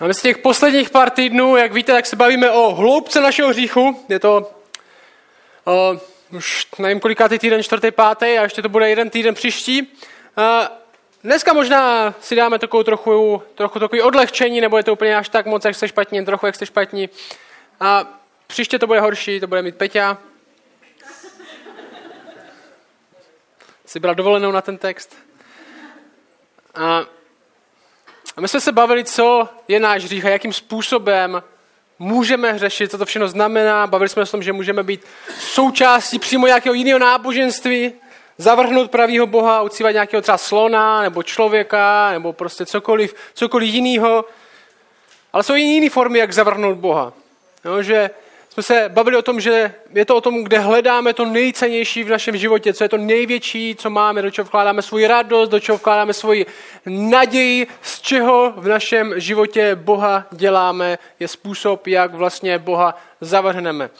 A my z těch posledních pár týdnů, jak víte, tak se bavíme o hloubce našeho hříchu. Je to uh, už nevím kolikátý týden, čtvrtý, pátý a ještě to bude jeden týden příští. Uh, dneska možná si dáme takovou trochu, trochu takový odlehčení, nebo je to úplně až tak moc, jak jste špatní, trochu jak jste špatní. A příště to bude horší, to bude mít Peťa. Si byla dovolenou na ten text. A a my jsme se bavili, co je náš hřích a jakým způsobem můžeme hřešit, co to všechno znamená. Bavili jsme se o tom, že můžeme být součástí přímo nějakého jiného náboženství, zavrhnout pravýho Boha, ucívat nějakého třeba slona, nebo člověka, nebo prostě cokoliv, cokoliv jiného. Ale jsou i jiné formy, jak zavrhnout Boha. No, že jsme se bavili o tom, že je to o tom, kde hledáme to nejcennější v našem životě, co je to největší, co máme, do čeho vkládáme svoji radost, do čeho vkládáme svoji naději, z čeho v našem životě Boha děláme, je způsob, jak vlastně Boha zavrhneme.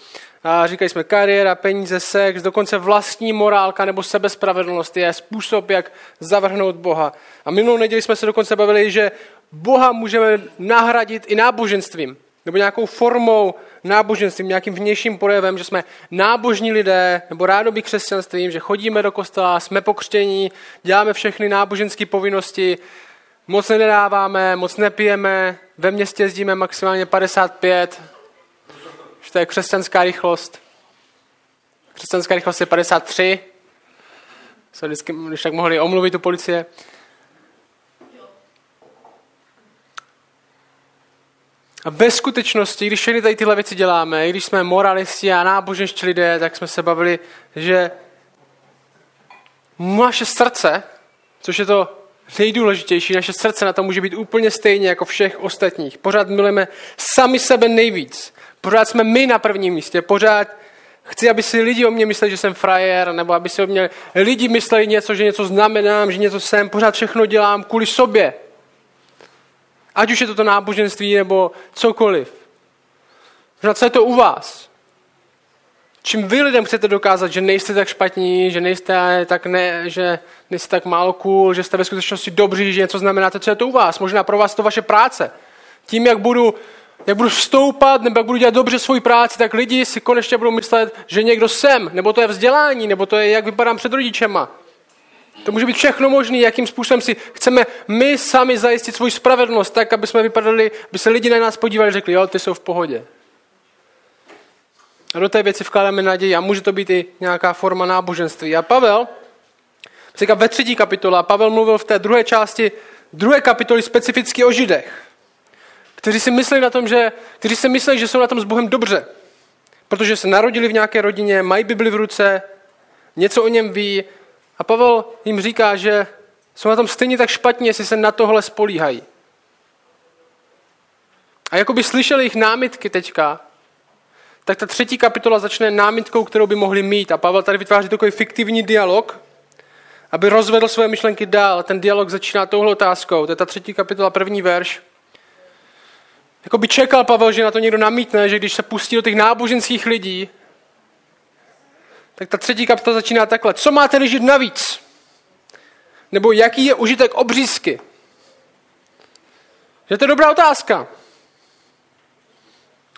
A říkali jsme kariéra, peníze, sex, dokonce vlastní morálka nebo sebespravedlnost je způsob, jak zavrhnout Boha. A minulou neděli jsme se dokonce bavili, že Boha můžeme nahradit i náboženstvím nebo nějakou formou náboženstvím, nějakým vnějším projevem, že jsme nábožní lidé, nebo rádoby křesťanstvím, že chodíme do kostela, jsme pokřtění, děláme všechny náboženské povinnosti, moc nedáváme, moc nepijeme, ve městě jezdíme maximálně 55, že to je křesťanská rychlost. Křesťanská rychlost je 53, se vždycky, když tak mohli omluvit tu policie. A ve skutečnosti, když všechny tady tyhle věci děláme, i když jsme moralisti a náboženští lidé, tak jsme se bavili, že naše srdce, což je to nejdůležitější, naše srdce na to může být úplně stejně jako všech ostatních. Pořád milujeme sami sebe nejvíc. Pořád jsme my na prvním místě. Pořád chci, aby si lidi o mě mysleli, že jsem frajer, nebo aby si o mě lidi mysleli něco, že něco znamenám, že něco jsem. Pořád všechno dělám kvůli sobě. Ať už je to to náboženství nebo cokoliv. Možná co je to u vás? Čím vy lidem chcete dokázat, že nejste tak špatní, že nejste tak, ne, že nejste tak málo cool, že jste ve skutečnosti dobří, že něco znamenáte, co je to u vás? Možná pro vás to vaše práce. Tím, jak budu, jak budu vstoupat, nebo jak budu dělat dobře svoji práci, tak lidi si konečně budou myslet, že někdo jsem, nebo to je vzdělání, nebo to je, jak vypadám před rodičema. To může být všechno možné, jakým způsobem si chceme my sami zajistit svou spravedlnost, tak, aby jsme vypadali, aby se lidi na nás podívali a řekli, jo, ty jsou v pohodě. A do té věci vkládáme naději a může to být i nějaká forma náboženství. A Pavel, říká ve třetí kapitole, a Pavel mluvil v té druhé části druhé kapitoly specificky o Židech, kteří si mysleli na tom, že, kteří si mysleli, že jsou na tom s Bohem dobře, protože se narodili v nějaké rodině, mají Bibli v ruce, něco o něm ví a Pavel jim říká, že jsou na tom stejně tak špatně, jestli se na tohle spolíhají. A jako by slyšeli jejich námitky teďka, tak ta třetí kapitola začne námitkou, kterou by mohli mít. A Pavel tady vytváří takový fiktivní dialog, aby rozvedl své myšlenky dál. Ten dialog začíná touhle otázkou. To je ta třetí kapitola, první verš. Jako by čekal Pavel, že na to někdo namítne, že když se pustí do těch náboženských lidí, tak ta třetí kapitola začíná takhle. Co máte tedy žít navíc? Nebo jaký je užitek obřízky? Že to je dobrá otázka.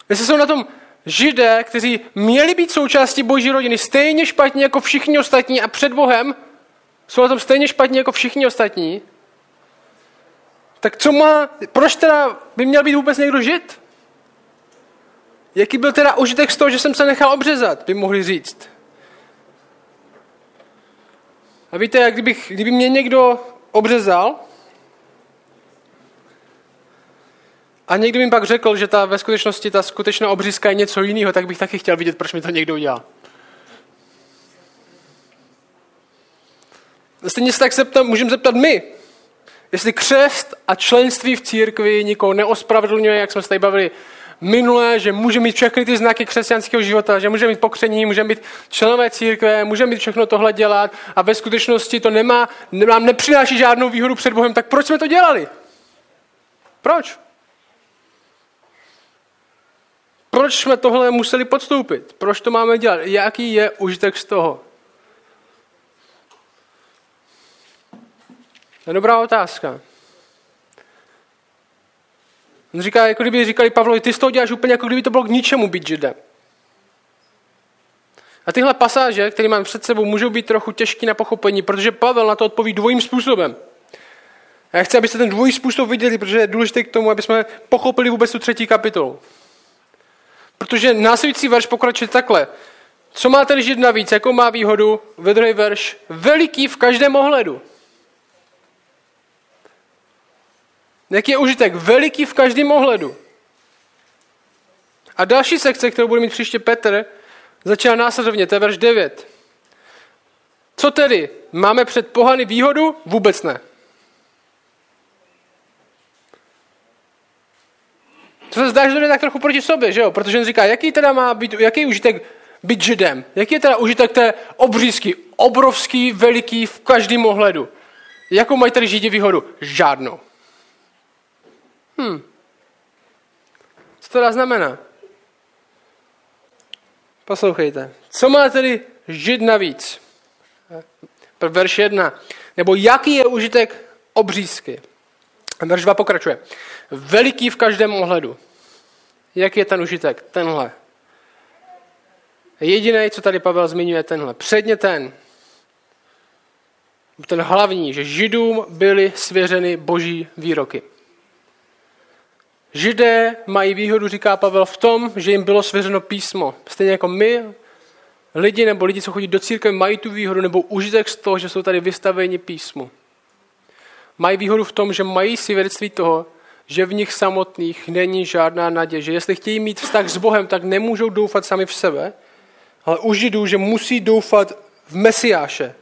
Jestli jsou na tom židé, kteří měli být součástí boží rodiny, stejně špatně jako všichni ostatní a před Bohem, jsou na tom stejně špatně jako všichni ostatní, tak co má, proč teda by měl být vůbec někdo žít? Jaký byl teda užitek z toho, že jsem se nechal obřezat, by mohli říct. A víte, jak kdybych, kdyby mě někdo obřezal a někdo mi pak řekl, že ta ve skutečnosti ta skutečná obřízka je něco jiného, tak bych taky chtěl vidět, proč mi to někdo udělal. Stejně se tak můžeme zeptat my, jestli křest a členství v církvi nikoho neospravedlňuje, jak jsme se tady bavili minulé, že může mít všechny ty znaky křesťanského života, že může mít pokření, může mít členové církve, může mít všechno tohle dělat a ve skutečnosti to nemá, nám nepřináší žádnou výhodu před Bohem, tak proč jsme to dělali? Proč? Proč jsme tohle museli podstoupit? Proč to máme dělat? Jaký je užitek z toho? To je dobrá otázka. On říká, jako kdyby říkali Pavlovi, ty z toho děláš úplně, jako kdyby to bylo k ničemu být židem. A tyhle pasáže, které mám před sebou, můžou být trochu těžké na pochopení, protože Pavel na to odpoví dvojím způsobem. A já chci, abyste ten dvojí způsob viděli, protože je důležité k tomu, aby jsme pochopili vůbec tu třetí kapitolu. Protože následující verš pokračuje takhle. Co má tedy žít navíc? Jakou má výhodu? Ve druhý verš. Veliký v každém ohledu. Jaký je užitek? Veliký v každém ohledu. A další sekce, kterou bude mít příště Petr, začíná následovně, to je verš 9. Co tedy? Máme před pohany výhodu? Vůbec ne. To se zdá, že to je tak trochu proti sobě, že jo? Protože on říká, jaký teda má být, jaký je užitek být židem? Jaký je teda užitek té obřízky? Obrovský, veliký v každém ohledu. Jakou mají tady židi výhodu? Žádnou. Hm. Co to znamená? Poslouchejte. Co má tedy žid navíc? Verš jedna. Nebo jaký je užitek obřízky? Verš 2 pokračuje. Veliký v každém ohledu. Jak je ten užitek? Tenhle. Jediný, co tady Pavel zmiňuje, tenhle. Předně ten. Ten hlavní, že židům byly svěřeny boží výroky. Židé mají výhodu, říká Pavel, v tom, že jim bylo svěřeno písmo. Stejně jako my, lidi nebo lidi, co chodí do církve, mají tu výhodu nebo užitek z toho, že jsou tady vystaveni písmu. Mají výhodu v tom, že mají svědectví toho, že v nich samotných není žádná naděje. Že jestli chtějí mít vztah s Bohem, tak nemůžou doufat sami v sebe, ale u Židů, že musí doufat v Mesiáše,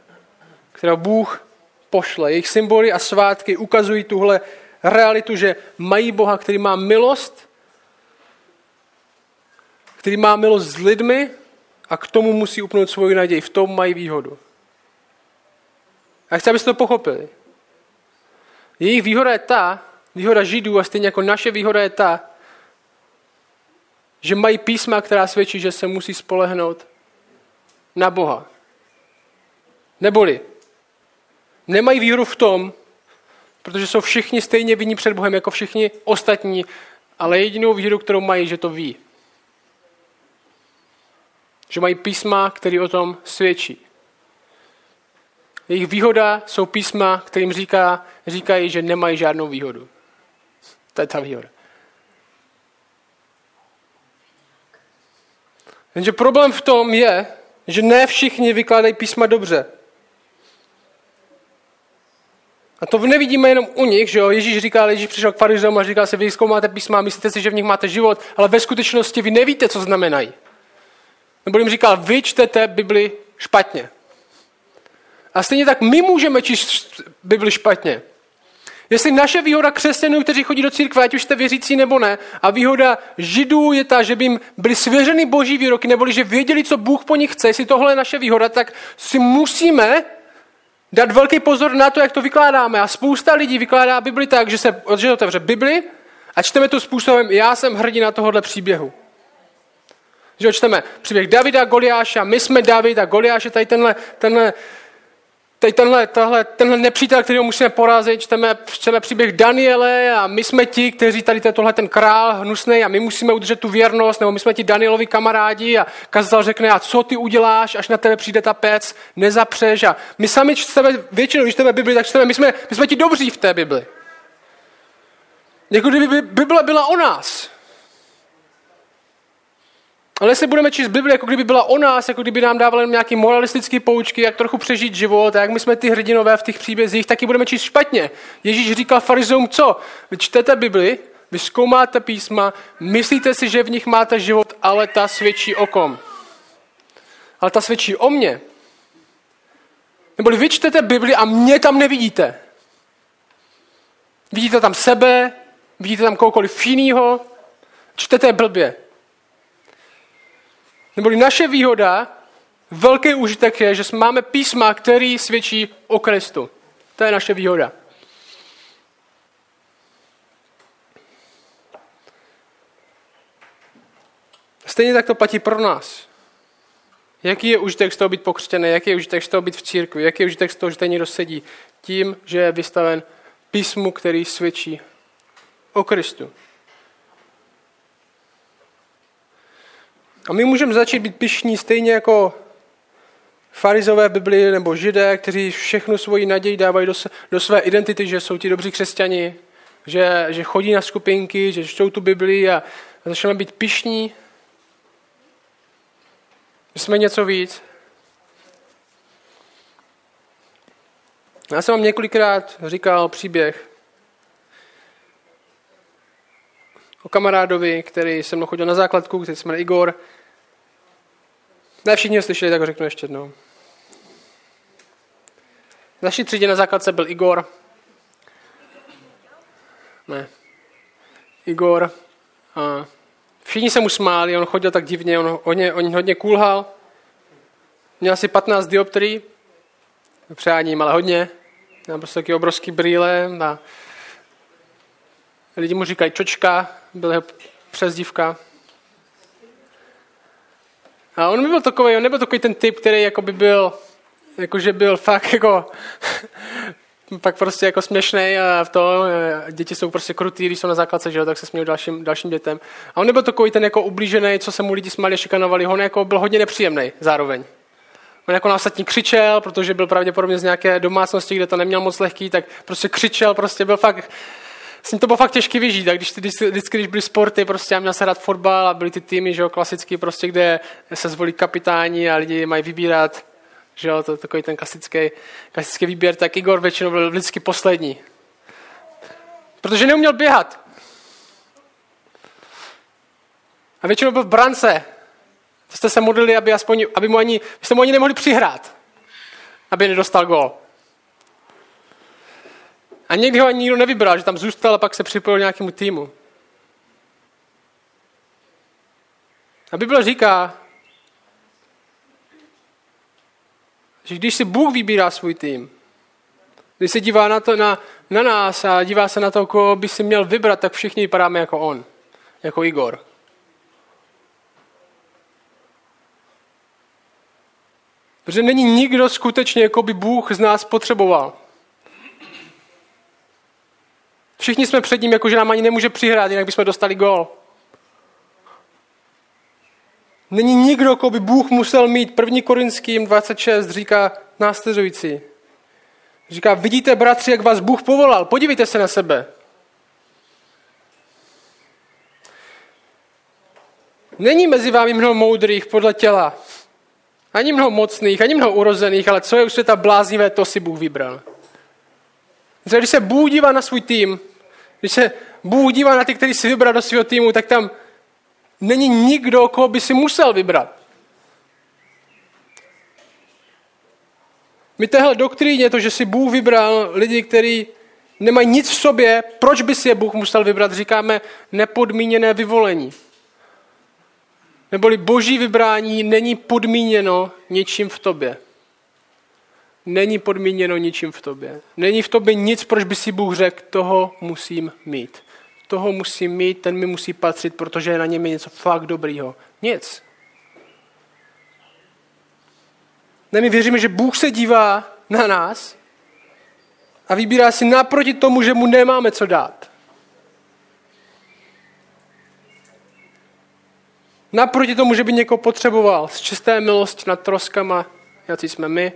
kterého Bůh pošle. Jejich symboly a svátky ukazují tuhle realitu, že mají Boha, který má milost, který má milost s lidmi a k tomu musí upnout svoji naději. V tom mají výhodu. A chci, abyste to pochopili. Jejich výhoda je ta, výhoda Židů a stejně jako naše výhoda je ta, že mají písma, která svědčí, že se musí spolehnout na Boha. Neboli nemají výhodu v tom, protože jsou všichni stejně vinní před Bohem jako všichni ostatní, ale jedinou výhodu, kterou mají, že to ví. Že mají písma, které o tom svědčí. Jejich výhoda jsou písma, kterým říká, říkají, že nemají žádnou výhodu. To je ta výhoda. Jenže problém v tom je, že ne všichni vykládají písma dobře. A to nevidíme jenom u nich, že jo? Ježíš říká, Ježíš přišel k farizeům a říká se, vy zkoumáte písma, myslíte si, že v nich máte život, ale ve skutečnosti vy nevíte, co znamenají. Nebo jim říkal, vy čtete Bibli špatně. A stejně tak my můžeme číst Bibli špatně. Jestli naše výhoda křesťanů, kteří chodí do církve, ať už jste věřící nebo ne, a výhoda židů je ta, že by jim byly svěřeny boží výroky, neboli že věděli, co Bůh po nich chce, jestli tohle je naše výhoda, tak si musíme dát velký pozor na to, jak to vykládáme. A spousta lidí vykládá Bibli tak, že se že otevře Bibli a čteme to způsobem, já jsem hrdina tohohle příběhu. Že čteme příběh Davida Goliáša, my jsme David a Goliáš je tady tenhle, tenhle Teď tenhle, tenhle, tenhle nepřítel, který musíme porazit, čteme, čteme příběh Daniele a my jsme ti, kteří tady tohle ten král hnusný a my musíme udržet tu věrnost, nebo my jsme ti Danielovi kamarádi a kazatel řekne, a co ty uděláš, až na tebe přijde ta pec, nezapřeš a my sami čteme, většinou, když čteme Bibli, tak čteme, my jsme, my jsme ti dobří v té Bibli. Jako kdyby Bible byla o nás. Ale jestli budeme číst Bibli, jako kdyby byla o nás, jako kdyby nám dávala nějaké moralistické poučky, jak trochu přežít život, a jak my jsme ty hrdinové v těch příbězích, taky budeme číst špatně. Ježíš říkal farizům co? Vy čtete Bibli, vy zkoumáte písma, myslíte si, že v nich máte život, ale ta svědčí o kom? Ale ta svědčí o mně. Nebo vy čtete Bibli a mě tam nevidíte. Vidíte tam sebe, vidíte tam kohokoliv jiného, čtete blbě. Neboli naše výhoda, velký užitek je, že máme písma, který svědčí o Kristu. To je naše výhoda. Stejně tak to platí pro nás. Jaký je užitek z toho být pokřtěný? Jaký je užitek z toho být v církvi? Jaký je užitek z toho, že tady někdo sedí? Tím, že je vystaven písmu, který svědčí o Kristu. A my můžeme začít být pišní stejně jako farizové v Biblii nebo židé, kteří všechnu svoji naději dávají do, do své identity, že jsou ti dobří křesťani, že, že chodí na skupinky, že čtou tu Biblii a, a začneme být pišní. Že jsme něco víc. Já jsem vám několikrát říkal příběh o kamarádovi, který se mnou chodil na základku, který se jmenuje Igor. Ne všichni ho slyšeli, tak ho řeknu ještě jednou. V naší třídě na základce byl Igor. Ne. Igor. A všichni se mu smáli, on chodil tak divně, on hodně, on hodně kulhal. Měl asi 15 dioptrií, přáním, ale hodně. Měl prostě taky obrovský brýle a lidi mu říkají čočka, byl jeho přezdívka. A on byl takový, on nebyl takový ten typ, který jako by byl, jakože byl fakt jako, pak prostě jako směšný a v to, děti jsou prostě krutý, když jsou na základce, že jo, tak se smějí dalším, dalším dětem. A on nebyl takový ten jako ublížený, co se mu lidi smáli, šikanovali, on jako byl hodně nepříjemný zároveň. On jako na ostatní křičel, protože byl pravděpodobně z nějaké domácnosti, kde to neměl moc lehký, tak prostě křičel, prostě byl fakt, s ním to bylo fakt těžké vyžít. A když, když, vždycky, když byly sporty, prostě já měl se rád fotbal a byly ty týmy, že jo, klasický, prostě, kde se zvolí kapitáni a lidi mají vybírat, že jo, to takový ten klasický, klasický výběr, tak Igor většinou byl vždycky poslední. Protože neuměl běhat. A většinou byl v brance. Jste se modlili, aby, aspoň, aby mu ani, jste mu ani nemohli přihrát, aby nedostal gol. A někdy ho ani nikdo nevybral, že tam zůstal a pak se připojil nějakému týmu. A Bible říká, že když si Bůh vybírá svůj tým, když se dívá na, to, na, na nás a dívá se na to, koho by si měl vybrat, tak všichni vypadáme jako on, jako Igor. Protože není nikdo skutečně, jako by Bůh z nás potřeboval. Všichni jsme před ním, jako že nám ani nemůže přihrát, jinak bychom dostali gol. Není nikdo, koho by Bůh musel mít. První Korinským 26 říká následující. Říká, vidíte, bratři, jak vás Bůh povolal. Podívejte se na sebe. Není mezi vámi mnoho moudrých podle těla. Ani mnoho mocných, ani mnoho urozených, ale co je u světa bláznivé, to si Bůh vybral. Když se Bůh dívá na svůj tým, když se Bůh dívá na ty, který si vybral do svého týmu, tak tam není nikdo, koho by si musel vybrat. My téhle doktríně, to, že si Bůh vybral lidi, kteří nemají nic v sobě, proč by si je Bůh musel vybrat, říkáme nepodmíněné vyvolení. Neboli boží vybrání není podmíněno ničím v tobě není podmíněno ničím v tobě. Není v tobě nic, proč by si Bůh řekl, toho musím mít. Toho musím mít, ten mi musí patřit, protože na něm je něco fakt dobrýho. Nic. Ne, my věříme, že Bůh se dívá na nás a vybírá si naproti tomu, že mu nemáme co dát. Naproti tomu, že by někoho potřeboval z čisté milosti nad troskama, jaký jsme my,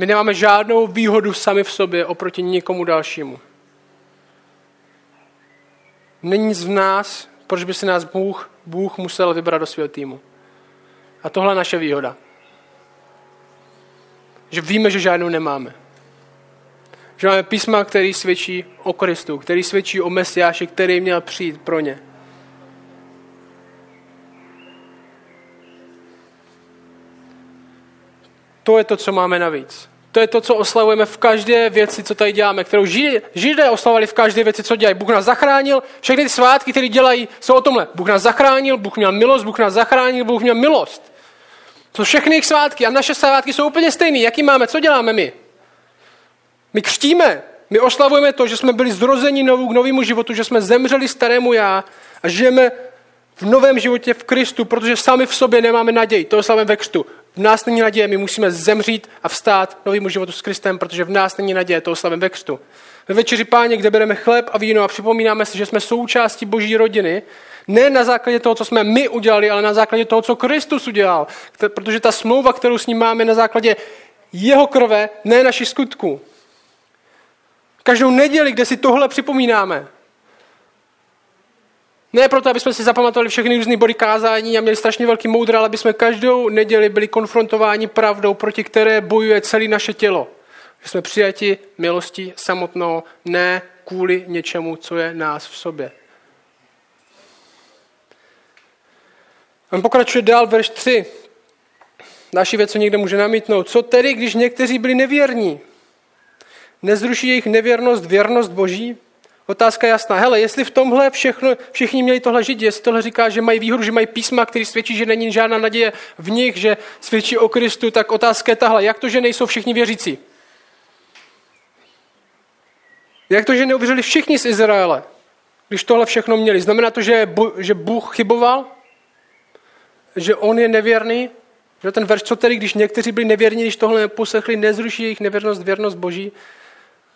my nemáme žádnou výhodu sami v sobě oproti někomu dalšímu. Není nic v nás, proč by si nás Bůh, Bůh musel vybrat do svého týmu. A tohle je naše výhoda. Že víme, že žádnou nemáme. Že máme písma, který svědčí o Kristu, který svědčí o Mesiáši, který měl přijít pro ně. To je to, co máme navíc. To je to, co oslavujeme v každé věci, co tady děláme, kterou židé, židé oslavovali v každé věci, co dělají. Bůh nás zachránil, všechny ty svátky, které dělají, jsou o tomhle. Bůh nás zachránil, Bůh měl milost, Bůh nás zachránil, Bůh měl milost. To všechny jejich svátky a naše svátky jsou úplně stejné. Jaký máme? Co děláme my? My křtíme, my oslavujeme to, že jsme byli zrozeni novou k novému životu, že jsme zemřeli starému já a žijeme v novém životě v Kristu, protože sami v sobě nemáme naději. To oslavujeme ve křtu. V nás není naděje, my musíme zemřít a vstát novému životu s Kristem, protože v nás není naděje, to oslavím ve křtu. Ve večeři páně, kde bereme chléb a víno a připomínáme si, že jsme součástí boží rodiny, Ne na základě toho, co jsme my udělali, ale na základě toho, co Kristus udělal. Protože ta smlouva, kterou s ním máme, na základě jeho krve, ne našich skutků. Každou neděli, kde si tohle připomínáme. Ne proto, aby jsme si zapamatovali všechny různé body kázání a měli strašně velký moudr, ale aby jsme každou neděli byli konfrontováni pravdou, proti které bojuje celé naše tělo. Že jsme přijati milostí samotnou, ne kvůli něčemu, co je nás v sobě. On pokračuje dál, verš 3. Další věc, co někde může namítnout. Co tedy, když někteří byli nevěrní? Nezruší jejich nevěrnost věrnost Boží? Otázka je jasná. Hele, jestli v tomhle všechno, všichni měli tohle žít, jestli tohle říká, že mají výhodu, že mají písma, který svědčí, že není žádná naděje v nich, že svědčí o Kristu, tak otázka je tahle. Jak to, že nejsou všichni věřící? Jak to, že neuvěřili všichni z Izraele, když tohle všechno měli? Znamená to, že, že Bůh chyboval? Že on je nevěrný? Že ten verš, co tedy, když někteří byli nevěrní, když tohle neposlechli, nezruší jejich nevěrnost, věrnost Boží?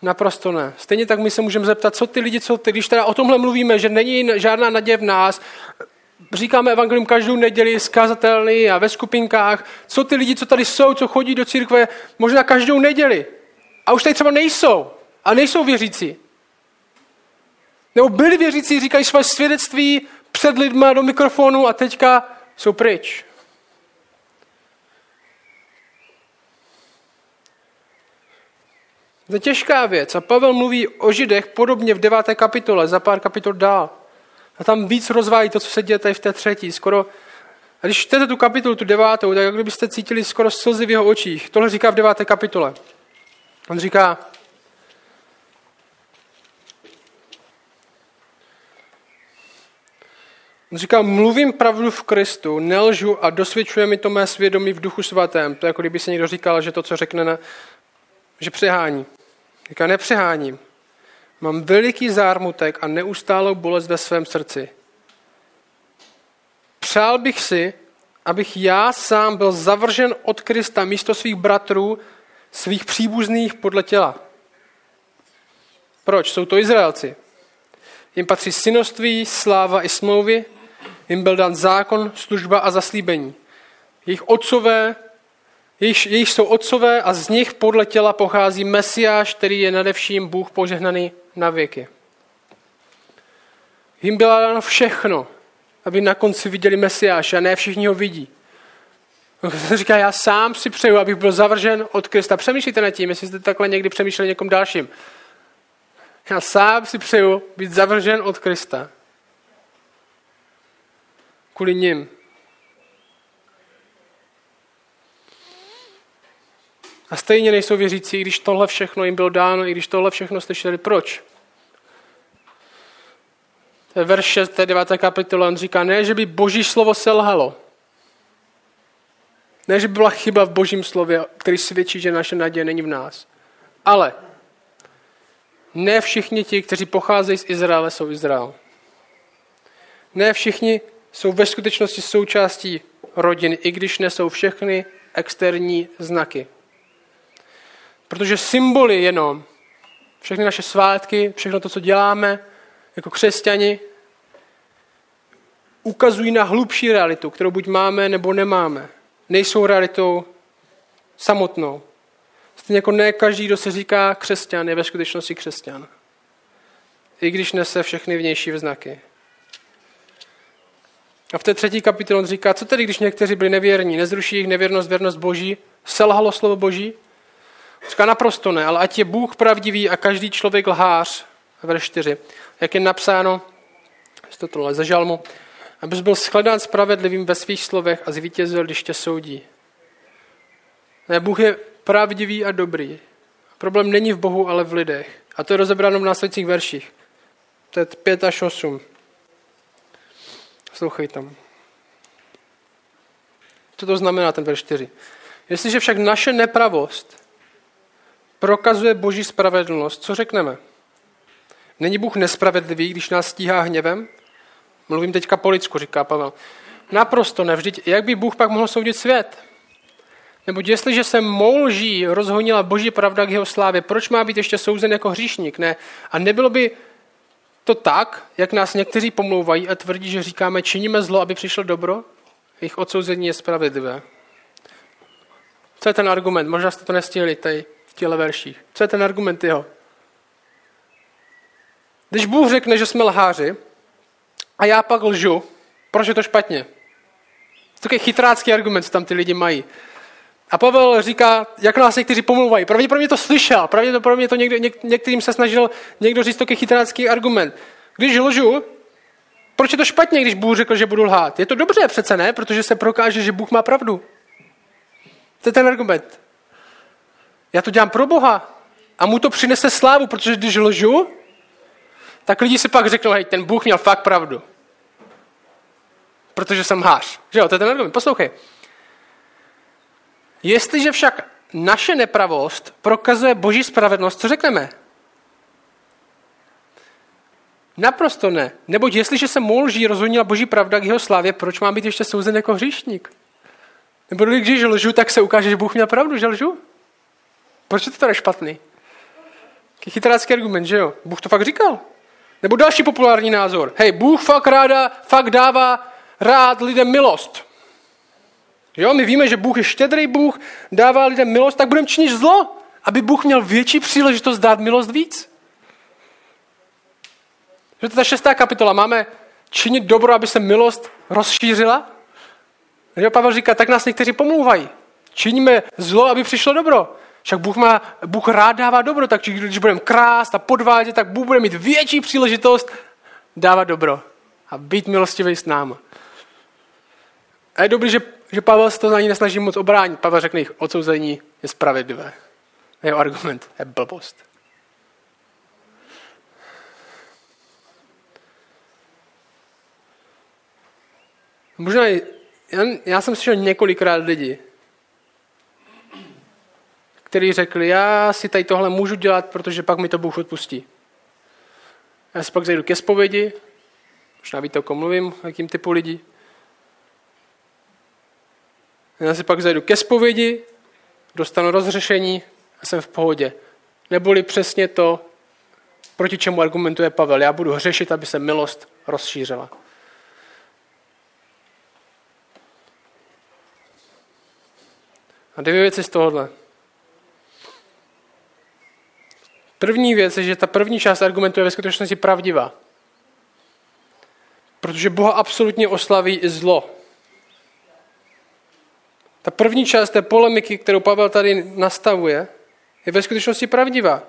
Naprosto ne. Stejně tak my se můžeme zeptat, co ty lidi, co ty, když teda o tomhle mluvíme, že není žádná naděje v nás, říkáme evangelium každou neděli, zkazatelný a ve skupinkách, co ty lidi, co tady jsou, co chodí do církve, možná každou neděli. A už tady třeba nejsou. A nejsou věřící. Nebo byli věřící, říkají své svědectví před lidma do mikrofonu a teďka jsou pryč. To je těžká věc. A Pavel mluví o Židech podobně v deváté kapitole, za pár kapitol dál. A tam víc rozvájí to, co se děje tady v té třetí. Skoro, a když čtete tu kapitolu, tu devátou, tak jak kdybyste cítili skoro slzy v jeho očích. Tohle říká v deváté kapitole. On říká, On říká, mluvím pravdu v Kristu, nelžu a dosvědčuje mi to mé svědomí v duchu svatém. To je jako kdyby se někdo říkal, že to, co řekne, na, že přehání. Říká, nepřeháním. Mám veliký zármutek a neustálou bolest ve svém srdci. Přál bych si, abych já sám byl zavržen od Krista místo svých bratrů, svých příbuzných podle těla. Proč? Jsou to Izraelci. Jim patří synoství, sláva i smlouvy, jim byl dan zákon, služba a zaslíbení. Jejich otcové, jejich, jejich jsou otcové a z nich podle těla pochází Mesiáš, který je nadevším Bůh požehnaný na věky. Jim bylo dáno všechno, aby na konci viděli Mesiáše a ne všichni ho vidí. On říká, já sám si přeju, abych byl zavržen od Krista. Přemýšlíte nad tím, jestli jste takhle někdy přemýšleli někom dalším. Já sám si přeju být zavržen od Krista kvůli nim. A stejně nejsou věřící, i když tohle všechno jim bylo dáno, i když tohle všechno slyšeli. Proč? To je verš 6, 9. kapitola, on říká, ne, že by boží slovo selhalo. Ne, že by byla chyba v božím slově, který svědčí, že naše naděje není v nás. Ale ne všichni ti, kteří pocházejí z Izraele, jsou Izrael. Ne všichni jsou ve skutečnosti součástí rodiny, i když nesou všechny externí znaky. Protože symboly jenom, všechny naše svátky, všechno to, co děláme jako křesťani, ukazují na hlubší realitu, kterou buď máme nebo nemáme. Nejsou realitou samotnou. Stejně jako ne každý, kdo se říká křesťan, je ve skutečnosti křesťan. I když nese všechny vnější znaky. A v té třetí kapitole on říká, co tedy, když někteří byli nevěrní, nezruší jejich nevěrnost, věrnost Boží, selhalo slovo Boží? Říká naprosto ne, ale ať je Bůh pravdivý a každý člověk lhář, verš 4, jak je napsáno, to tohle ze žalmu, abys byl shledán spravedlivým ve svých slovech a zvítězil, když tě soudí. Ne, Bůh je pravdivý a dobrý. Problém není v Bohu, ale v lidech. A to je rozebráno v následujících verších. To je 5 až 8. Poslouchej tam. Co to znamená ten verš 4? Jestliže však naše nepravost prokazuje boží spravedlnost, co řekneme? Není Bůh nespravedlivý, když nás stíhá hněvem? Mluvím teďka po lidsku, říká Pavel. Naprosto ne. Vždyť jak by Bůh pak mohl soudit svět? Nebo jestliže se mou lží rozhonila boží pravda k jeho slávě, proč má být ještě souzen jako hříšník? Ne. A nebylo by to tak, jak nás někteří pomlouvají a tvrdí, že říkáme, činíme zlo, aby přišlo dobro? Jejich odsouzení je spravedlivé. Co je ten argument? Možná jste to nestihli tady těle verších. Co je ten argument jeho? Když Bůh řekne, že jsme lháři a já pak lžu, proč je to špatně? To je chytrácký argument, co tam ty lidi mají. A Pavel říká, jak nás někteří pomluvají. Pravděpodobně to slyšel, pravděpodobně to někde, něk, některým se snažil někdo říct to chytrácký argument. Když lžu, proč je to špatně, když Bůh řekl, že budu lhát? Je to dobře přece, ne? Protože se prokáže, že Bůh má pravdu. To je ten argument. Já to dělám pro Boha. A mu to přinese slávu, protože když lžu, tak lidi si pak řeknou, hej, ten Bůh měl fakt pravdu. Protože jsem hář. Že jo, to je ten argument. Poslouchej. Jestliže však naše nepravost prokazuje boží spravedlnost, co řekneme? Naprosto ne. Neboť jestliže se mou lží rozhodnila boží pravda k jeho slávě, proč mám být ještě souzen jako hříšník? Nebo když lžu, tak se ukáže, že Bůh měl pravdu, že lžu? Proč je to teda špatný? Jaký chytrácký argument, že jo? Bůh to fakt říkal. Nebo další populární názor. Hej, Bůh fakt ráda, fakt dává rád lidem milost. Jo, my víme, že Bůh je štědrý Bůh, dává lidem milost, tak budeme činit zlo, aby Bůh měl větší příležitost dát milost víc. Že to je ta šestá kapitola. Máme činit dobro, aby se milost rozšířila. Jo, Pavel říká, tak nás někteří pomlouvají. Činíme zlo, aby přišlo dobro. Však Bůh, má, Bůh rád dává dobro, tak když budeme krást a podvádět, tak Bůh bude mít větší příležitost dávat dobro a být milostivý s námi. A je dobrý, že, že Pavel se to ani nesnaží moc obránit. Pavel řekne, jich odsouzení je spravedlivé. Jeho argument je blbost. Možná, já, já jsem slyšel několikrát lidi, kteří řekli, já si tady tohle můžu dělat, protože pak mi to Bůh odpustí. Já si pak zajdu ke zpovědi, možná víte, o kom mluvím, jakým typu lidí. Já si pak zajdu ke zpovědi, dostanu rozřešení a jsem v pohodě. Neboli přesně to, proti čemu argumentuje Pavel. Já budu hřešit, aby se milost rozšířila. A dvě věci z tohohle. První věc je, že ta první část argumentu je ve skutečnosti pravdivá. Protože Boha absolutně oslaví i zlo. Ta první část té polemiky, kterou Pavel tady nastavuje, je ve skutečnosti pravdivá.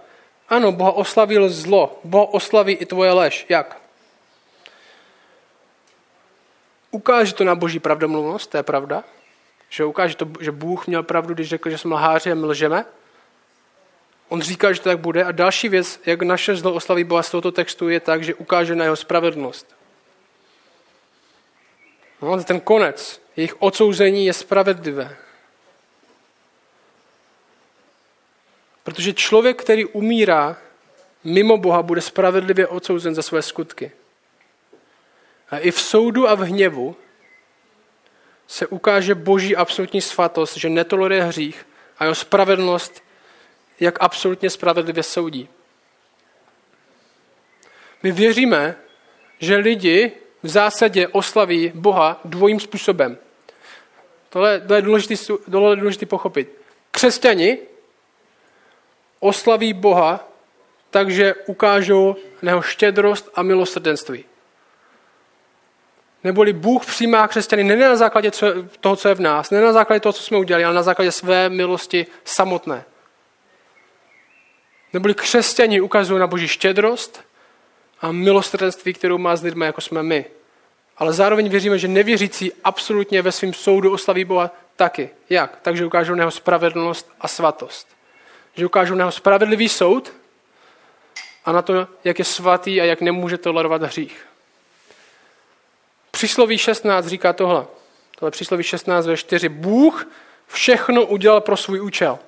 Ano, Boha oslavil zlo. Boha oslaví i tvoje lež. Jak? Ukáže to na boží pravdomluvnost, to je pravda. Že ukáže to, že Bůh měl pravdu, když řekl, že jsme lháři a my lžeme. On říká, že to tak bude. A další věc, jak naše zlo oslaví Boha z tohoto textu, je tak, že ukáže na jeho spravedlnost. No, ten konec, jejich odsouzení je spravedlivé. Protože člověk, který umírá mimo Boha, bude spravedlivě odsouzen za své skutky. A i v soudu a v hněvu se ukáže boží absolutní svatost, že netoleruje hřích a jeho spravedlnost jak absolutně spravedlivě soudí. My věříme, že lidi v zásadě oslaví Boha dvojím způsobem. Tohle, tohle je důležité, tohle je důležité pochopit. Křesťani oslaví Boha, takže ukážou na jeho štědrost a milosrdenství. Neboli Bůh přijímá křesťany ne na základě toho, co je v nás, ne na základě toho, co jsme udělali, ale na základě své milosti samotné. Neboli křesťani ukazují na boží štědrost a milosrdenství, kterou má s lidmi, jako jsme my. Ale zároveň věříme, že nevěřící absolutně ve svém soudu oslaví Boha taky. Jak? Takže ukážou na jeho spravedlnost a svatost. Že ukážou na jeho spravedlivý soud a na to, jak je svatý a jak nemůže tolerovat hřích. Přísloví 16 říká tohle. Tohle přísloví 16 ve 4. Bůh všechno udělal pro svůj účel.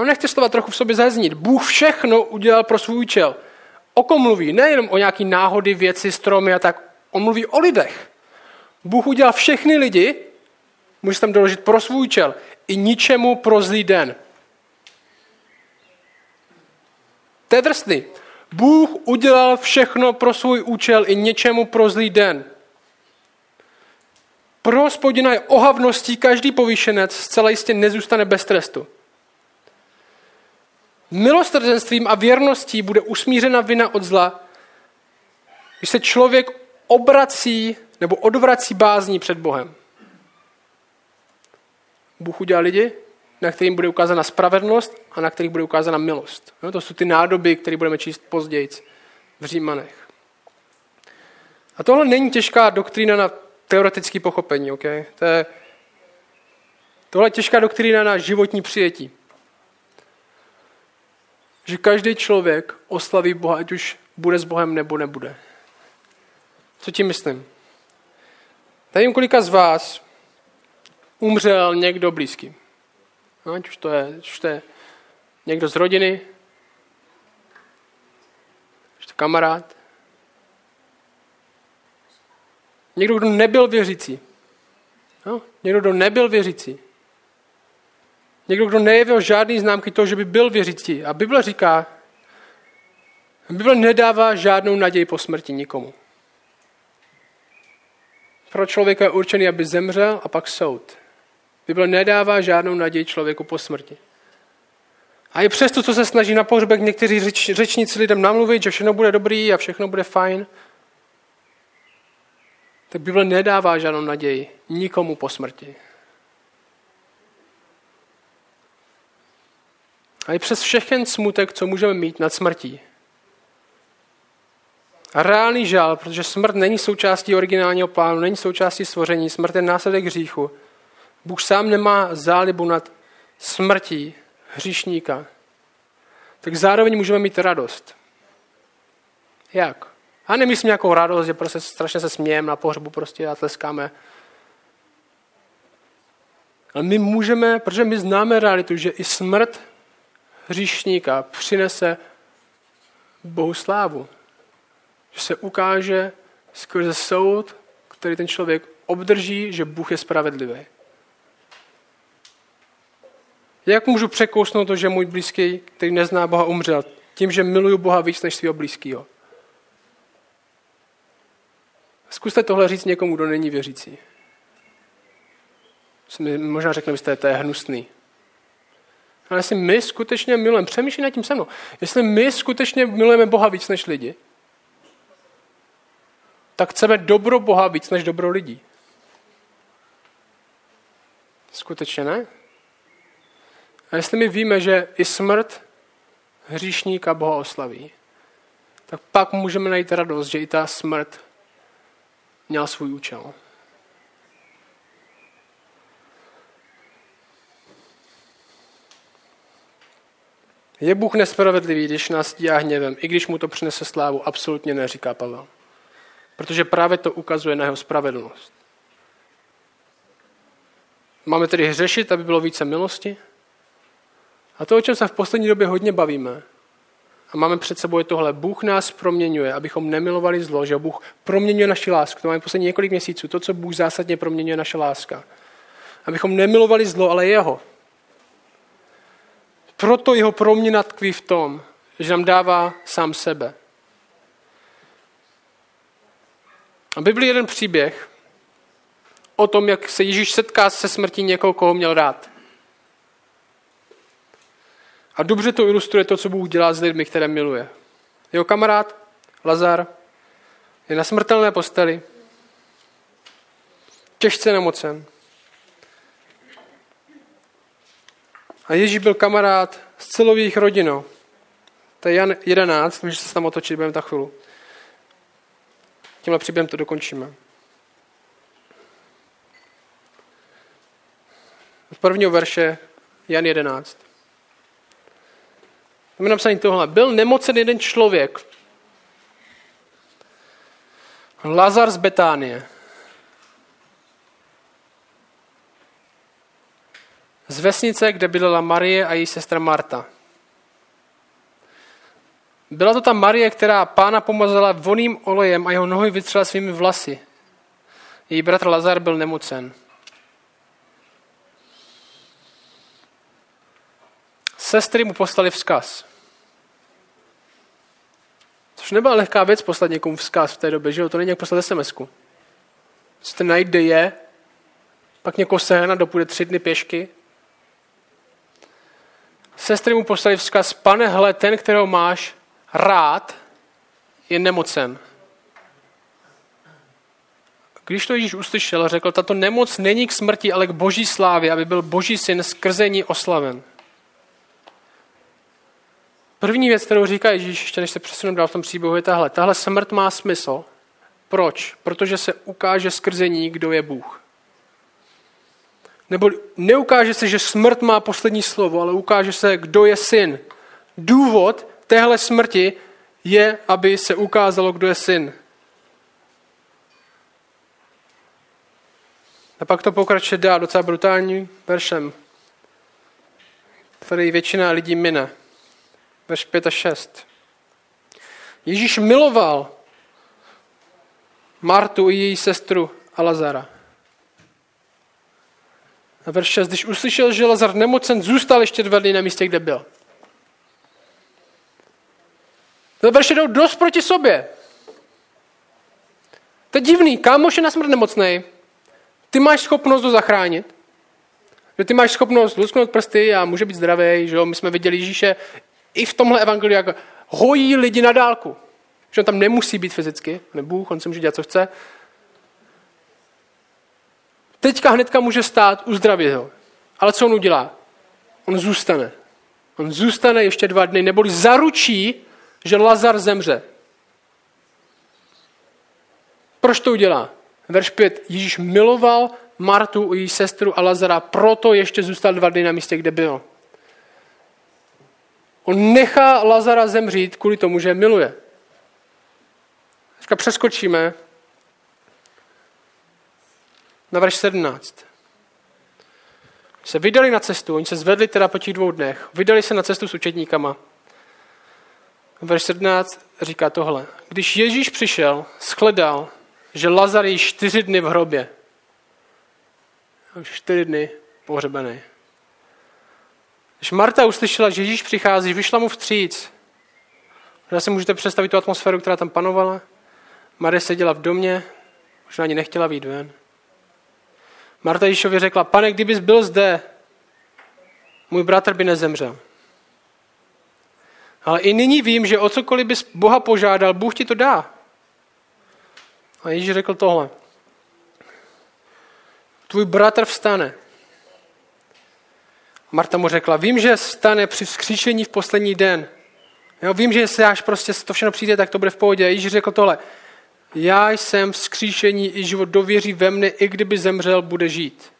No nechci slova trochu v sobě zaznít. Bůh všechno udělal pro svůj účel. O kom mluví? Nejenom o nějaký náhody, věci, stromy a tak. On mluví o lidech. Bůh udělal všechny lidi, může tam doložit pro svůj účel, i ničemu pro zlý den. To je drsný. Bůh udělal všechno pro svůj účel i něčemu pro zlý den. Pro hospodina je ohavností každý povýšenec zcela jistě nezůstane bez trestu. Milostrdenstvím a věrností bude usmířena vina od zla, když se člověk obrací nebo odvrací bázní před Bohem. Bůh udělal lidi, na kterým bude ukázána spravedlnost a na kterých bude ukázána milost. No, to jsou ty nádoby, které budeme číst později v Římanech. A tohle není těžká doktrína na teoretické pochopení. Okay? To je, tohle je těžká doktrína na životní přijetí. Že každý člověk oslaví Boha, ať už bude s Bohem nebo nebude. Co tím myslím? Nevím, kolika z vás umřel někdo blízký. No, ať už to je, už to je někdo z rodiny, ať to kamarád, někdo, kdo nebyl věřící. No, někdo, kdo nebyl věřící. Někdo, kdo nejevil žádný známky toho, že by byl věřící. A Bible říká, Bible nedává žádnou naději po smrti nikomu. Pro člověka je určený, aby zemřel a pak soud. Bible nedává žádnou naději člověku po smrti. A i přesto, co se snaží na pohřbek někteří řeč, řečníci lidem namluvit, že všechno bude dobrý a všechno bude fajn, tak Bible nedává žádnou naději nikomu po smrti. A i přes všechen smutek, co můžeme mít nad smrtí. A reálný žál, protože smrt není součástí originálního plánu, není součástí stvoření, smrt je následek hříchu. Bůh sám nemá zálibu nad smrtí hříšníka. Tak zároveň můžeme mít radost. Jak? A nemyslím nějakou radost, že prostě strašně se smějeme na pohřbu prostě a tleskáme. Ale my můžeme, protože my známe realitu, že i smrt hříšníka přinese Bohu slávu. Že se ukáže skrze soud, který ten člověk obdrží, že Bůh je spravedlivý. Jak můžu překousnout to, že můj blízký, který nezná Boha, umřel? Tím, že miluju Boha víc než svého blízkého. Zkuste tohle říct někomu, kdo není věřící. Možná řekne byste, to je hnusný. Ale jestli my skutečně milujeme, přemýšlej nad tím se mnou, jestli my skutečně milujeme Boha víc než lidi, tak chceme dobro Boha víc než dobro lidí. Skutečně ne? A jestli my víme, že i smrt hříšníka Boha oslaví, tak pak můžeme najít radost, že i ta smrt měla svůj účel. Je Bůh nespravedlivý, když nás stíhá hněvem, i když mu to přinese slávu? Absolutně neříká Pavel. Protože právě to ukazuje na jeho spravedlnost. Máme tedy hřešit, aby bylo více milosti? A to, o čem se v poslední době hodně bavíme, a máme před sebou je tohle. Bůh nás proměňuje, abychom nemilovali zlo, že Bůh proměňuje naši lásku. To máme poslední několik měsíců. To, co Bůh zásadně proměňuje naše láska. Abychom nemilovali zlo, ale jeho. Proto jeho proměna tkví v tom, že nám dává sám sebe. A Bibli jeden příběh o tom, jak se Ježíš setká se smrtí někoho, koho měl rád. A dobře to ilustruje to, co Bůh dělá s lidmi, které miluje. Jeho kamarád, Lazar, je na smrtelné posteli, těžce nemocen. A Ježíš byl kamarád s celou jejich rodinou. To je Jan 11, můžete se tam otočit, budeme ta chvíli. Tímhle příběhem to dokončíme. Od prvního verše Jan 11. Tam je napsaný tohle. Byl nemocen jeden člověk. Lazar z Betánie. Z vesnice, kde bydlela Marie a její sestra Marta. Byla to ta Marie, která pána pomazala voným olejem a jeho nohy vytřela svými vlasy. Její bratr Lazar byl nemocen. Sestry mu poslali vzkaz. Už nebyla lehká věc poslat někomu vzkaz v té době, že jo? To není jak poslat sms. Co ten najde je, pak někoho sehnat, dopůjde tři dny pěšky. Sestry mu poslali vzkaz, pane, hle, ten, kterého máš rád, je nemocen. Když to Ježíš uslyšel, řekl, tato nemoc není k smrti, ale k boží slávě, aby byl boží syn skrze ní oslaven. První věc, kterou říká Ježíš, ještě než se přesuneme dál v tom příběhu, je tahle. Tahle smrt má smysl. Proč? Protože se ukáže skrze ní, kdo je Bůh. Nebo neukáže se, že smrt má poslední slovo, ale ukáže se, kdo je syn. Důvod téhle smrti je, aby se ukázalo, kdo je syn. A pak to pokračuje dál docela brutální veršem, který většina lidí mine. Verš 5 a 6. Ježíš miloval Martu i její sestru a Lazara. Verš 6. Když uslyšel, že Lazar nemocen, zůstal ještě dva dny na místě, kde byl. To verše jdou dost proti sobě. To je divný. Kámoš je na smrt nemocný. Ty máš schopnost ho zachránit. Že ty máš schopnost lusknout prsty a může být zdravý. Že jo? My jsme viděli Ježíše i v tomhle evangeliu, jak hojí lidi na dálku. Že on tam nemusí být fyzicky, ne Bůh, on si může dělat, co chce. Teďka hnedka může stát, uzdravit ho. Ale co on udělá? On zůstane. On zůstane ještě dva dny, neboli zaručí, že Lazar zemře. Proč to udělá? Verš 5. Ježíš miloval Martu, její sestru a Lazara, proto ještě zůstal dva dny na místě, kde byl. On nechá Lazara zemřít kvůli tomu, že miluje. Teďka přeskočíme na verš 17. Se vydali na cestu, oni se zvedli teda po těch dvou dnech, vydali se na cestu s učedníkama. Verš 17 říká tohle. Když Ježíš přišel, shledal, že Lazar je čtyři dny v hrobě. Už čtyři dny pohřebený. Když Marta uslyšela, že Ježíš přichází, vyšla mu vstříc. Možná si můžete představit tu atmosféru, která tam panovala. Marie seděla v domě, možná ani nechtěla výjít ven. Marta Ježíšovi řekla, pane, kdybys byl zde, můj bratr by nezemřel. Ale i nyní vím, že o cokoliv bys Boha požádal, Bůh ti to dá. A Ježíš řekl tohle. Tvůj bratr vstane. Marta mu řekla, vím, že vstane při vzkříšení v poslední den. Jo, vím, že se až prostě to všechno přijde, tak to bude v pohodě. A Ježíš řekl tohle. Já jsem vzkříšení i život dověří ve mne, i kdyby zemřel, bude žít.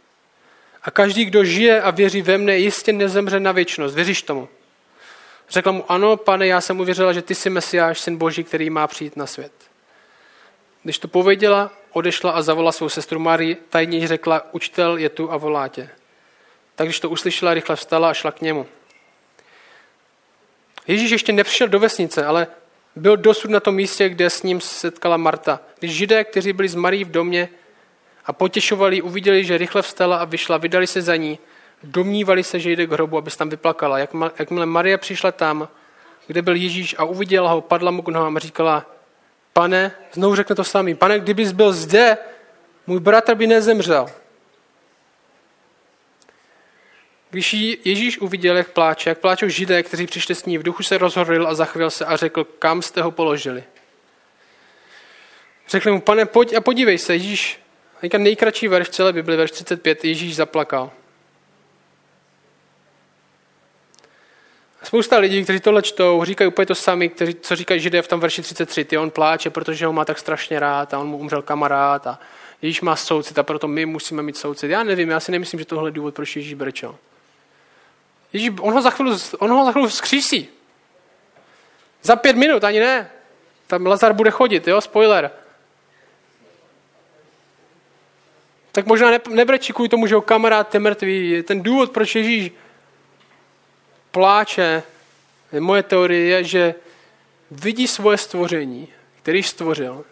A každý, kdo žije a věří ve mne, jistě nezemře na věčnost. Věříš tomu? Řekla mu, ano, pane, já jsem uvěřila, že ty jsi Mesiáš, syn Boží, který má přijít na svět. Když to pověděla, odešla a zavolala svou sestru Marii, tajně řekla, učitel je tu a volá tě. Tak když to uslyšela, rychle vstala a šla k němu. Ježíš ještě nepřišel do vesnice, ale byl dosud na tom místě, kde s ním setkala Marta. Když židé, kteří byli z Marí v domě a potěšovali, uviděli, že rychle vstala a vyšla, vydali se za ní, domnívali se, že jde k hrobu, aby se tam vyplakala. Jakmile Maria přišla tam, kde byl Ježíš a uviděla ho, padla mu k nohám a říkala, pane, znovu řekne to samý, pane, kdybys byl zde, můj bratr by nezemřel. Když Ježíš uviděl, jak pláče, jak pláčou židé, kteří přišli s ní, v duchu se rozhodl a zachvěl se a řekl, kam jste ho položili. Řekl mu, pane, pojď a podívej se, Ježíš, nejkratší verš v celé Bibli, verš 35, Ježíš zaplakal. Spousta lidí, kteří tohle čtou, říkají úplně to sami, kteří, co říkají židé v tom verši 33. Ty on pláče, protože ho má tak strašně rád a on mu umřel kamarád a Ježíš má soucit a proto my musíme mít soucit. Já nevím, já si nemyslím, že tohle je důvod, proč Ježíš brečel. Ježíš, on ho za chvíli, on ho za chvíli vzkřísí. Za pět minut, ani ne. Tam Lazar bude chodit, jo, spoiler. Tak možná ne, nebrečí kvůli tomu, že ho kamarád je mrtvý. Ten důvod, proč Ježíš pláče, moje teorie je, že vidí svoje stvoření, který stvořil,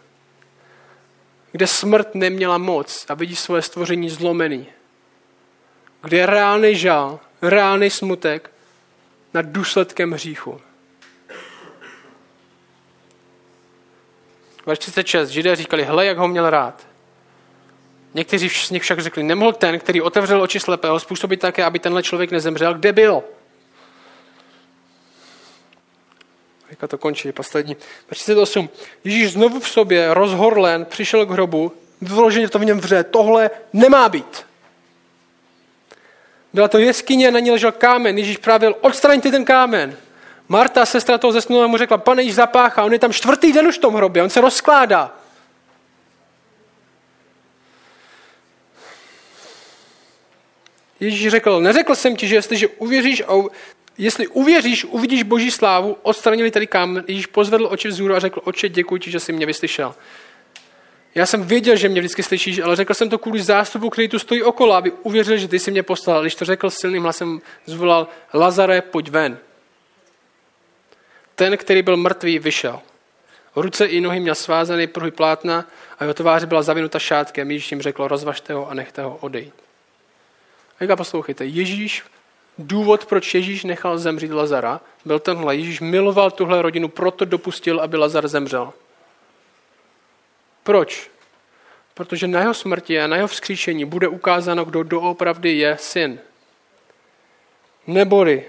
kde smrt neměla moc a vidí svoje stvoření zlomený, kde je reálný žal, reálný smutek nad důsledkem hříchu. Verš 36. Židé říkali, hle, jak ho měl rád. Někteří z nich však řekli, nemohl ten, který otevřel oči slepého, způsobit také, aby tenhle člověk nezemřel. Kde byl? Teďka to končí, poslední. 38. Ježíš znovu v sobě, rozhorlen, přišel k hrobu, vyloženě to v něm vře. Tohle nemá být. Byla to jeskyně, na ní ležel kámen. Ježíš právě odstraňte ten kámen. Marta, sestra toho zesnulého, mu řekla, pane Ježíš zapáchá, on je tam čtvrtý den už v tom hrobě, on se rozkládá. Ježíš řekl, neřekl jsem ti, že jestliže uvěříš, a jestli uvěříš, uvidíš boží slávu, odstranili tady kámen. Ježíš pozvedl oči vzhůru a řekl, oče, děkuji ti, že jsi mě vyslyšel. Já jsem věděl, že mě vždycky slyšíš, ale řekl jsem to kvůli zástupu, který tu stojí okolo, aby uvěřil, že ty jsi mě poslal. Když to řekl silným hlasem, zvolal, Lazare, pojď ven. Ten, který byl mrtvý, vyšel. Ruce i nohy měl svázané pruhy plátna a jeho tváře byla zavinuta šátkem. Ježíš jim řekl, rozvažte ho a nechte ho odejít. A poslouchejte, Ježíš, důvod, proč Ježíš nechal zemřít Lazara, byl tenhle. Ježíš miloval tuhle rodinu, proto dopustil, aby Lazar zemřel. Proč? Protože na jeho smrti a na jeho vzkříšení bude ukázáno, kdo doopravdy je syn. Neboli,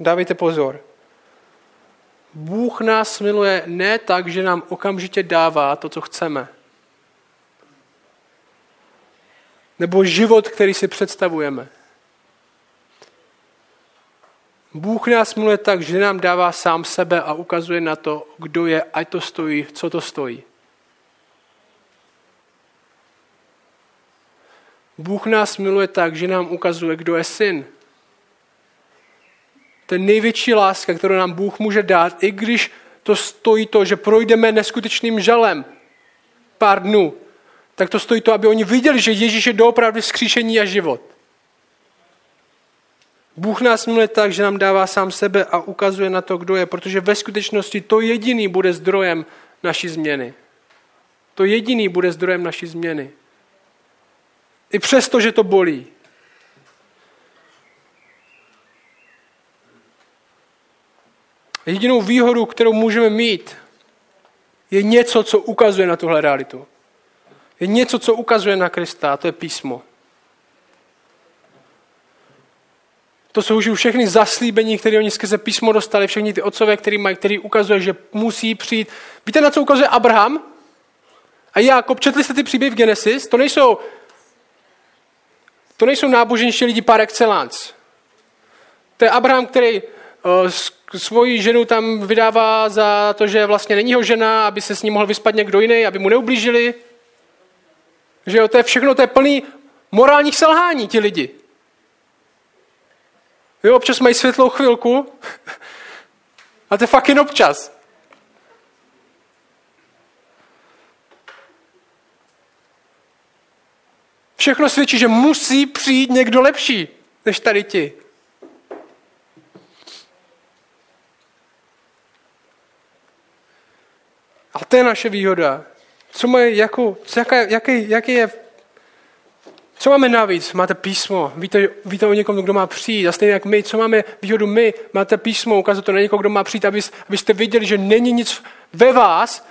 dávejte pozor, Bůh nás miluje ne tak, že nám okamžitě dává to, co chceme. Nebo život, který si představujeme. Bůh nás miluje tak, že nám dává sám sebe a ukazuje na to, kdo je, ať to stojí, co to stojí. Bůh nás miluje tak, že nám ukazuje, kdo je syn. Je největší láska, kterou nám Bůh může dát, i když to stojí to, že projdeme neskutečným žalem pár dnů, tak to stojí to, aby oni viděli, že Ježíš je doopravdy skříšení a život. Bůh nás miluje tak, že nám dává sám sebe a ukazuje na to, kdo je, protože ve skutečnosti to jediný bude zdrojem naší změny. To jediný bude zdrojem naší změny. I přesto, že to bolí. Jedinou výhodu, kterou můžeme mít, je něco, co ukazuje na tuhle realitu. Je něco, co ukazuje na Krista, a to je písmo. To jsou už všechny zaslíbení, které oni skrze písmo dostali, všechny ty otcové, který mají, který ukazuje, že musí přijít. Víte, na co ukazuje Abraham? A Jakob, četli jste ty příběhy v Genesis? To nejsou, to nejsou náboženští lidi par excellence. To je Abraham, který uh, svoji ženu tam vydává za to, že vlastně není jeho žena, aby se s ním mohl vyspat někdo jiný, aby mu neublížili. Že jo, to je všechno, to je plný morálních selhání ti lidi. Jo, občas mají světlou chvilku, a to je fakt jen občas. Všechno svědčí, že musí přijít někdo lepší než tady ti. A to je naše výhoda. Co mají, jako, jaká, jaký, jaký je co máme navíc? Máte písmo. Víte, víte o někom, kdo má přijít. A stejně jak my, co máme výhodu my? Máte písmo, ukazuje to na někoho, kdo má přijít, abyste viděli, že není nic ve vás,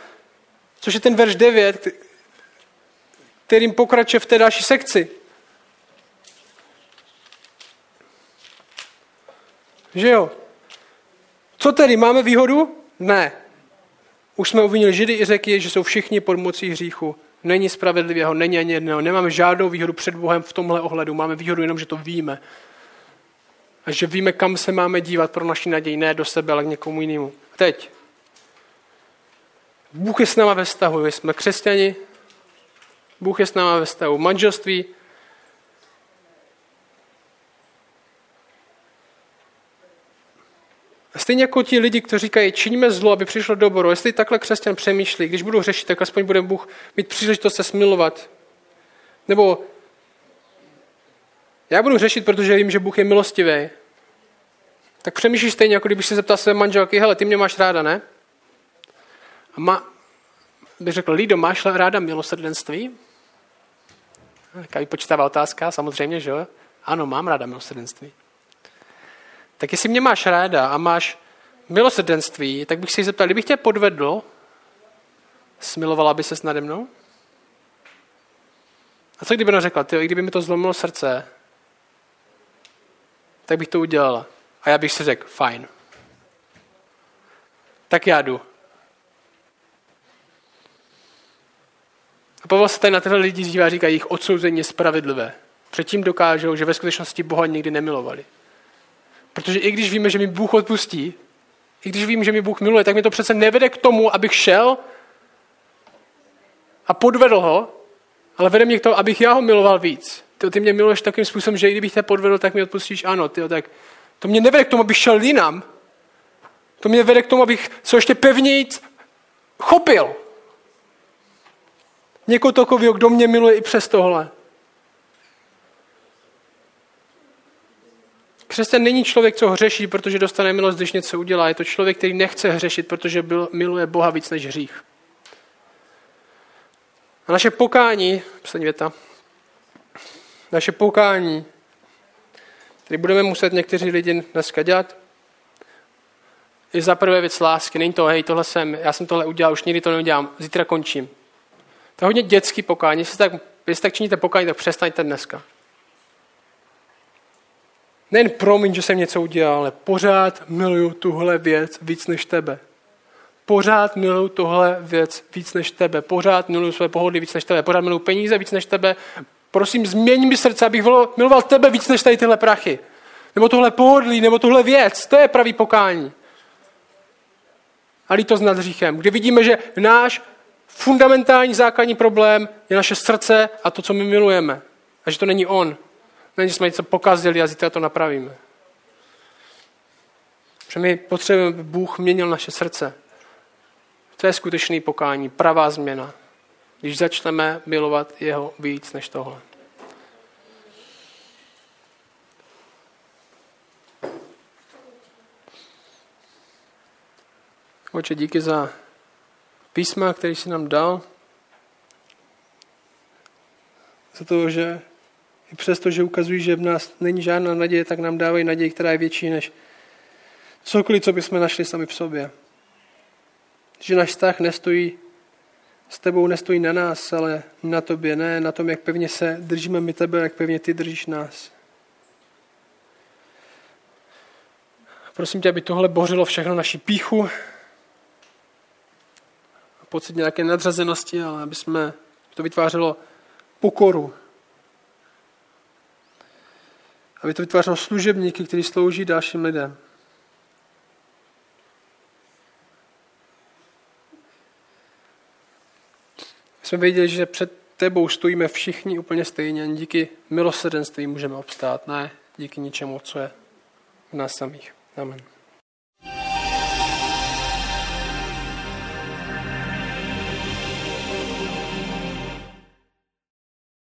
což je ten verš 9, kterým pokračuje v té další sekci. Že jo? Co tedy? Máme výhodu? Ne. Už jsme uvinili Židy i řeky, že jsou všichni pod mocí hříchu není spravedlivého, není ani jedného. Nemáme žádnou výhodu před Bohem v tomhle ohledu. Máme výhodu jenom, že to víme. A že víme, kam se máme dívat pro naši naději, ne do sebe, ale k někomu jinému. Teď. Bůh je s náma ve vztahu. Jsme křesťani. Bůh je s náma ve vztahu. Manželství stejně jako ti lidi, kteří říkají, činíme zlo, aby přišlo dobro, jestli takhle křesťan přemýšlí, když budu řešit, tak aspoň bude Bůh mít příležitost se smilovat. Nebo já budu řešit, protože vím, že Bůh je milostivý. Tak přemýšlíš stejně, jako kdybych se zeptal své manželky, hele, ty mě máš ráda, ne? A má, bych řekl, Lido, máš ráda milosrdenství? Jaká vypočítavá otázka, samozřejmě, že jo? Ano, mám ráda milosrdenství. Tak jestli mě máš ráda a máš milosrdenství, tak bych se jí zeptal, kdybych tě podvedl, smilovala by se nade mnou? A co kdyby ona řekla, ty, kdyby mi to zlomilo srdce, tak bych to udělala. A já bych si řekl, fajn. Tak já jdu. A Pavel se tady na tyhle lidi dívá a říká, jejich odsouzení je spravedlivé. Předtím dokážou, že ve skutečnosti Boha nikdy nemilovali. Protože i když víme, že mi Bůh odpustí, i když vím, že mi Bůh miluje, tak mi to přece nevede k tomu, abych šel a podvedl ho, ale vede mě k tomu, abych já ho miloval víc. Ty, ty mě miluješ takým způsobem, že i kdybych tě podvedl, tak mi odpustíš ano. Ty, tak to mě nevede k tomu, abych šel jinam. To mě vede k tomu, abych se ještě pevněji chopil. Někoho takového, kdo mě miluje i přes tohle. Křesťan není člověk, co hřeší, protože dostane milost, když něco udělá. Je to člověk, který nechce hřešit, protože byl, miluje Boha víc než hřích. A naše pokání, poslední věta, naše pokání, který budeme muset někteří lidi dneska dělat, je za prvé věc lásky. Není to, hej, tohle jsem, já jsem tohle udělal, už nikdy to neudělám, zítra končím. To je hodně dětský pokání. Jestli tak, jestli tak činíte pokání, tak přestaňte dneska. Nejen promiň, že jsem něco udělal, ale pořád miluju tuhle věc víc než tebe. Pořád miluju tuhle věc víc než tebe. Pořád miluju své pohodlí víc než tebe. Pořád miluju peníze víc než tebe. Prosím, změň mi srdce, abych miloval tebe víc než tady tyhle prachy. Nebo tohle pohodlí, nebo tuhle věc. To je pravý pokání. A lítost nad hříchem. Kdy vidíme, že náš fundamentální základní problém je naše srdce a to, co my milujeme. A že to není on. Není, že jsme něco pokazili a zítra to napravíme. Protože my potřebujeme, aby Bůh měnil naše srdce. To je skutečný pokání, pravá změna. Když začneme milovat jeho víc než tohle. Oče, díky za písma, který jsi nám dal. Za to, že i přesto, že ukazují, že v nás není žádná naděje, tak nám dávají naději, která je větší než cokoliv, co bychom našli sami v sobě. Že náš vztah nestojí s tebou nestojí na nás, ale na tobě, ne na tom, jak pevně se držíme my tebe, jak pevně ty držíš nás. Prosím tě, aby tohle bořilo všechno naší píchu, pocit nějaké nadřazenosti, ale aby jsme to vytvářelo pokoru. Aby to vytvářelo služebníky, kteří slouží dalším lidem. jsme věděli, že před tebou stojíme všichni úplně stejně díky milosrdenství můžeme obstát, ne díky ničemu, co je v nás samých. Amen.